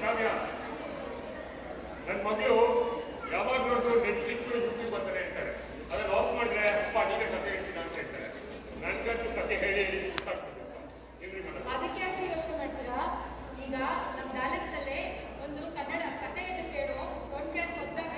ಕಾವ್ಯ? ನನ್ನ ಮಗಳು ಯಾವಾಗ ನೋಡಿದ್ರು ನೆಟ್ಫ್ಲಿಕ್ಸ್ ಹೇಳ್ತಾರೆ ಅದನ್ನ ಆಫ್ ಮಾಡಿದ್ರೆ ಅಪ್ಪ ನೀವೇ ಕತೆ ಹೇಳ್ತೀನಿ ಅಂತ ಹೇಳ್ತಾರೆ. ನನ್ಗಂತೂ ಕತೆ ಹೇಳಿ ಹೇಳಿ ಸುಸ್ತಾಗ್ತದೆ ಅದಕ್ಕೆ ಯಾಕೆ ಯೋಚನೆ ಮಾಡ್ತೀರಾ? ಈಗ ನಮ್ಮ ಡ್ಯಾಲಸ್ನಲ್ಲೇ ಒಂದು ಕನ್ನಡ ಕಥೆಯನ್ನು ಕೇಳೋ ಪಾಡ್ಕಾಸ್ಟ್ ಹೊಸದಾಗಿ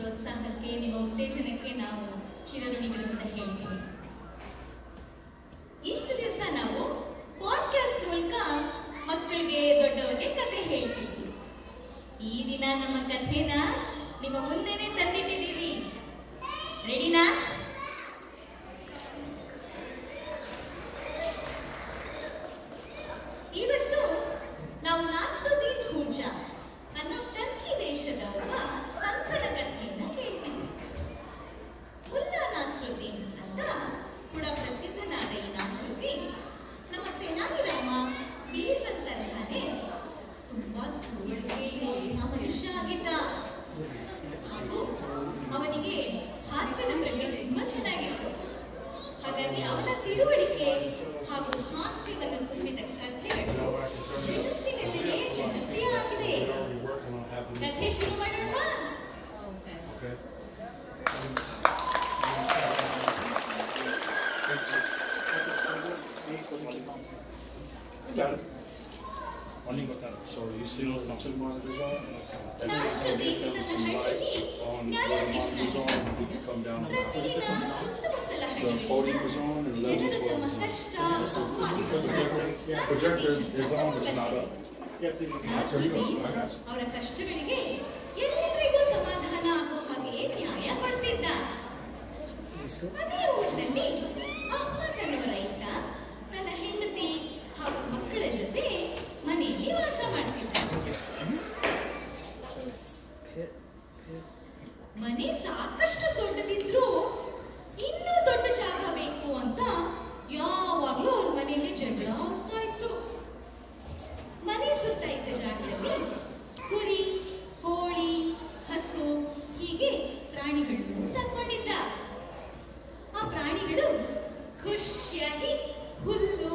ಪ್ರೋತ್ಸಾಹಕ್ಕೆ ನಿಮ್ಮ ಉತ್ತೇಜನಕ್ಕೆ ನಾವು ಚಿರಋಣಿಗಳು ಅಂತ ಹೇಳ್ತೀವಿ. ಚೆನ್ನಾಗಿತ್ತು ಹಾಗಾಗಿ ಅವನ ತಿಳುವಳಿಕೆ ಹಾಗೂ ಹಾಸ್ಯವನ್ನು ತುಂಬಿದ ಕಥೆಗಳು ಜಗತ್ತಿನಲ್ಲಿಯೇ ಜನಪ್ರಿಯ ಆಗಿದೆ ಕಥೆ ಶುರು ಮಾಡೋಣ Okay. Got it. Only got that. So you see those two monitors on? And then you have some lights on where the monitors on, when you come down the house. The podium is on and level twelve is on. So the projector, projector is is on, but it's not up. I'll turn it up, I got you. ಅವರ ಕಷ್ಟಗಳಿಗೆ ಎಲ್ಲರಿಗೂ ಸಮಾಧಾನ ಆಗೋ ಹಾಗೆ ನ್ಯಾಯ ಕೊಡ್ತಿದ್ದ ಅದೇ ಊರಿನಲ್ಲಿ ಅಹ್ಮದ್ ಮನೆ ಸಾಕಷ್ಟು ದೊಡ್ಡದಿದ್ರು ಇನ್ನೂ ದೊಡ್ಡ ಜಾಗ ಬೇಕು ಅಂತ ಯಾವಾಗ್ಲೂ ಅವ್ರ ಮನೆಯಲ್ಲಿ ಜಗಳ ಆಗ್ತಾ ಇತ್ತು. ಮನೆ ಸುತ್ತ ಇದ್ದ ಜಾಗದಲ್ಲಿ ಕುರಿ, ಕೋಳಿ, ಹಸು, ಹೀಗೆ ಪ್ರಾಣಿಗಳನ್ನು ಸಾಕೊಂಡಿದ್ದ. ಆ ಪ್ರಾಣಿಗಳು ಖುಷಿಯಾಗಿ ಹುಲ್ಲು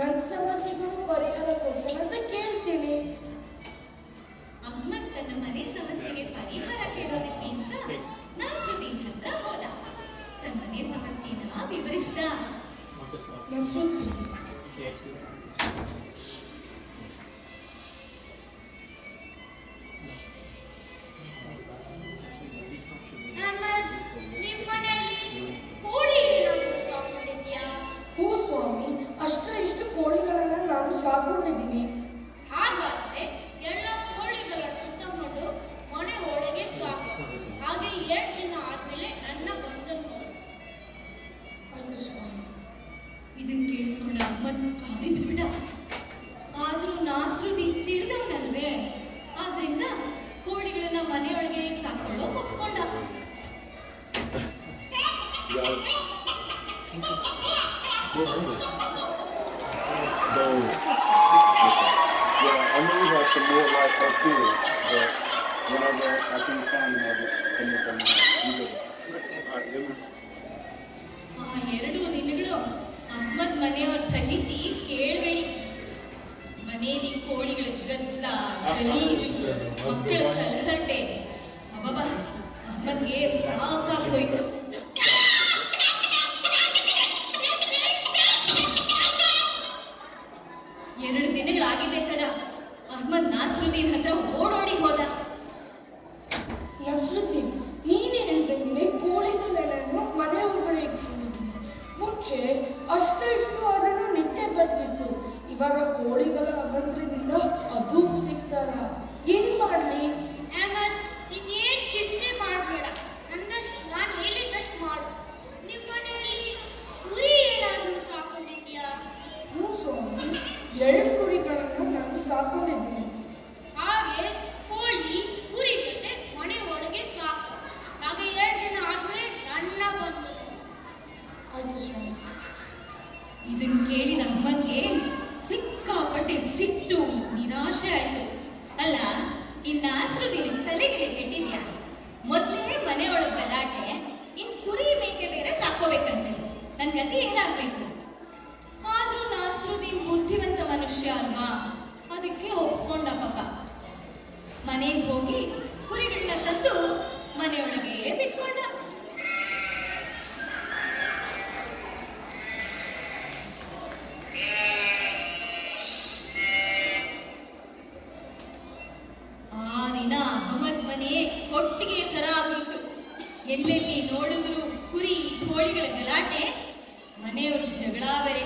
ನನ್ನ ಸಮಸ್ಯೆಗಳು ಆದಿ ಬಿಡದ ಅಲ್ಲಿ ನಾಸ್ರುದಿ ತಿಳಿದವನಲ್ವೇ? ಅದರಿಂದ ಕೋಳಿಗಳನ್ನ ಮನೆಯೊಳಗೆ ಸಾಕು ಕೊಕ್ಕೊಂಡಾಕೋ ಗೋರದು ಯೆ ಅಣ್ಣೆ ಇರಷ್ಟು ಮೊಹನಾಯ್ಕೋ ಬಿಡು ಎರಡು ದಿನಗಳು ಅಹ್ಮದ್ ಮನೆಯವ್ರ ಪ್ರಜಿತಿ ಕೇಳಬೇಡಿ. ಮನೇಲಿ ಕೋಳಿಗಳ ಗದ್ದ ಗಲೀಜು ಮಕ್ಕಳ ತಲಹಟೆ. ಅಬ್ಬಬ್ಬ ಅಹ್ಮದ್ಗೆ ಸಾಕಾಗೋಯ್ತು ಎರಡು ಸಿಗ್ತಾರ ಏನ್ ಮಾಡ್ಲಿ? ನೀನೇನ್ ಚಿಂತೆ ಮಾಡಬೇಡ. ನನ್ನ ನಾನು ಕೇಳಿದಷ್ಟು ಮಾಡು. ನಿಮ್ಮ ಮನೆಯಲ್ಲಿ ಕುರಿ ಏನಾದರೂ ಸಾಕೊಂಡಿದ್ಯಾ ಹ್ಞೂ ಸ್ವಾಮಿ ಎರಡು ಕುರಿಗಳನ್ನ ನಾನು ಸಾಕೊಂಡಿದ್ದೀನಿ. ಹಾಗೆ ಕೋಳಿ ಕುರಿ ಜೊತೆ ಮನೆ ಒಳಗೆ ಸಾಕು. ಹಾಗೆ ಎರಡು ದಿನ ಆದ್ಮೇಲೆ ನನ್ನ ಬಂದು. ಆಯ್ತು ಸ್ವಾಮಿ. ಇದನ್ ಕೇಳಿದ ಅಮ್ಮನ್ಗೆ ಸಿಕ್ಕಾಪಟ್ಟೆ ಸಿಟ್ಟು ನಿರಾಶೆ ಆಯ್ತು. ಅಲ್ಲ ಇನ್ನ ದಿನ ತಲೆಗೆ ಕೆಟ್ಟಿದ್ಯಾ? ಮೊದ್ಲೇ ಮನೆಯೊಳಗ್ ಗಲಾಟೆ, ಇನ್ ಕುರಿ ಮೇಕೆ ಬೇರೆ ಸಾಕೋಬೇಕಂತೆ ನನ್ ಗತಿ ಏನಾಗ್ಬೇಕು? ಆದ್ರೂ ನಾಸ್ರುದೀನ್ ಬುದ್ಧಿವಂತ ಮನುಷ್ಯ ಅಲ್ವಾ? ಅದಕ್ಕೆ ಒಪ್ಕೊಂಡ ಪಾಪ. ಮನೆಗೆ ಹೋಗಿ ಕುರಿಗಳನ್ನ ತಂದು ಮನೆಯೊಳಗೆ ಎಲ್ಲೆಲ್ಲಿ ನೋಡಿದ್ರು ಕುರಿ, ಕೋಳಿಗಳ ಗಲಾಟೆ, ಮನೆಯವರು ಜಗಳ ಬೇರೆ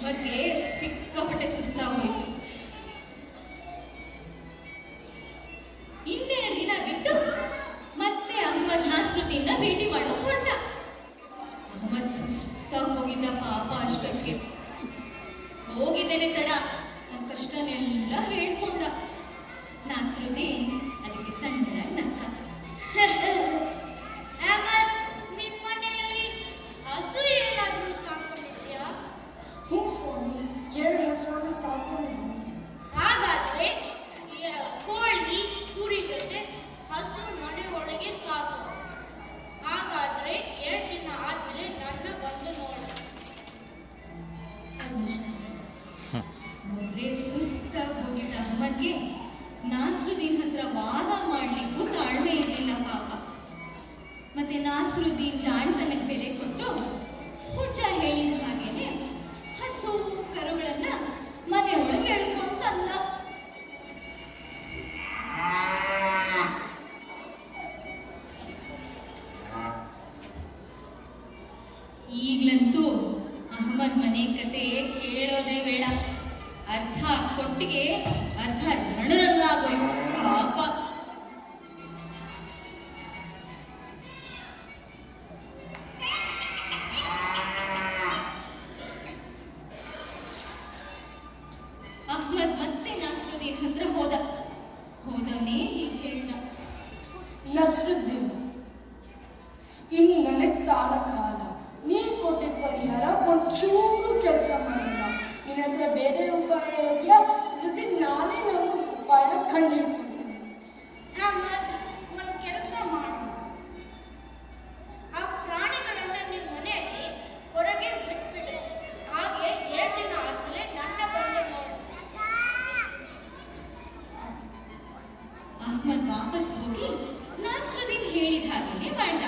ಅಹಮದ್ಗೆ ಸಿಕ್ಕಾಪಟ್ಟೆ ಸುಸ್ತಾಗೋಯ್ತು ಇನ್ನೆರಡು ದಿನ ಬಿಟ್ಟು ಮತ್ತೆ ಅಹಮದ್ ನಾಸರುದ್ದೀನ್ನ ಭೇಟಿ ಮಾಡೋ ಹೊರಟ. ಅಹಮದ್ ಸುಸ್ತಾಗಿ ಹೋಗಿದ್ದ ಪಾಪ ಅಷ್ಟಕ್ಕೆ. ಹೋಗಿದ್ದೇನೆ ತಡ ನನ್ನ ಕಷ್ಟನೆಲ್ಲ ಹೇಳ್ಕೊಂಡ. ನಾಸರುದ್ದೀನ್ ಅದಕ್ಕೆ ಅರ್ಧ ಕೊಟ್ಟಿಗೆ ಅರ್ಧ ರಣರಂಗಾಗೋಯ್ತು ಪಾಪ. ಅಹ್ಮದ್ ಮತ್ತೆ ನಾಸರುದ್ದೀನ್ ಹತ್ರ ಹೋದ. ಹೋದವನೇ ಹೇಳ್ದ ನಸ್ರುದ್ದೀನ್. ಇನ್ನು ನನಗೆ ತಾಳ ಕಾಲ ನೀನ್ ಕೊಟ್ಟಿದ್ದ ಪರಿಹಾರ ಒಂಚೂರು ನಿನ್ನ ಹತ್ರ ಬೇರೆ ಉಪಾಯ ಇದೆಯಾ? ಇಲ್ಲದ್ರೆ ನಾನೇ ನನ್ನ ಉಪಾಯ ಕಂಡು ಅಹಮದ್ ಒಂದು ಕೆಲಸ ಮಾಡು. ಆ ಪ್ರಾಣಿಗಳನ್ನ ನಿಮ್ಮ ಮನೆಯಲ್ಲಿ ಹೊರಗೆ ಬಿಟ್ಬಿಡು. ಹಾಗೆ ಎರಡು ದಿನ ಆದ್ಮೇಲೆ ನನ್ನ ಬಂದು ಅಹ್ಮದ್ ವಾಪಸ್ ಹೋಗಿ ನಾಸ್ರುದ್ದೀನ್ ಹೇಳಿದ ಹಾಗೇನೆ ಮಾಡ್ದ.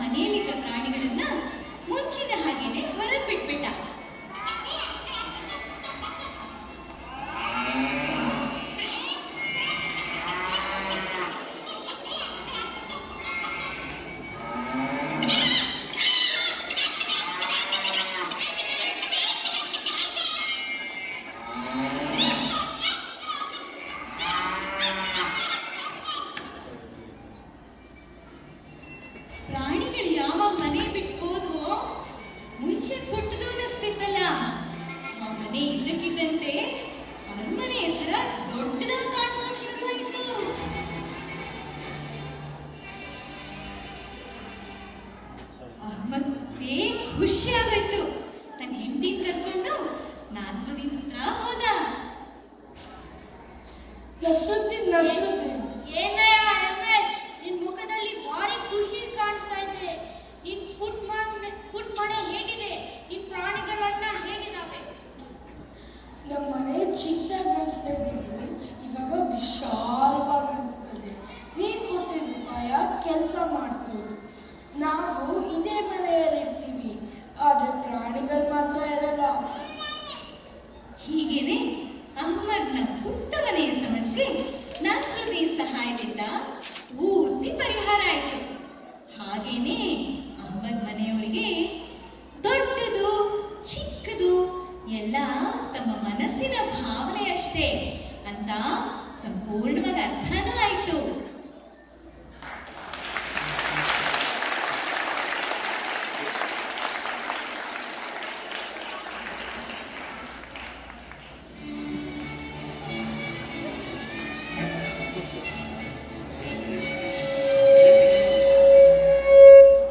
ಮನೆಯಲ್ಲಿದ್ದ ಪ್ರಾಣಿಗಳನ್ನ ಮನಸ್ಸಿನ ಭಾವನೆ ಅಷ್ಟೇ ಅಂತ ಸಂಪೂರ್ಣವಾಗಿ ಅರ್ಥನೂ ಆಯಿತು